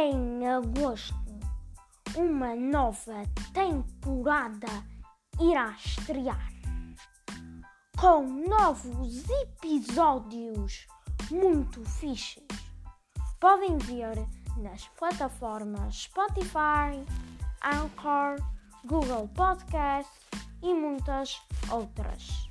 Em agosto, uma nova temporada irá estrear com novos episódios muito fixes. Podem ver nas plataformas Spotify, Anchor, Google Podcast e muitas outras.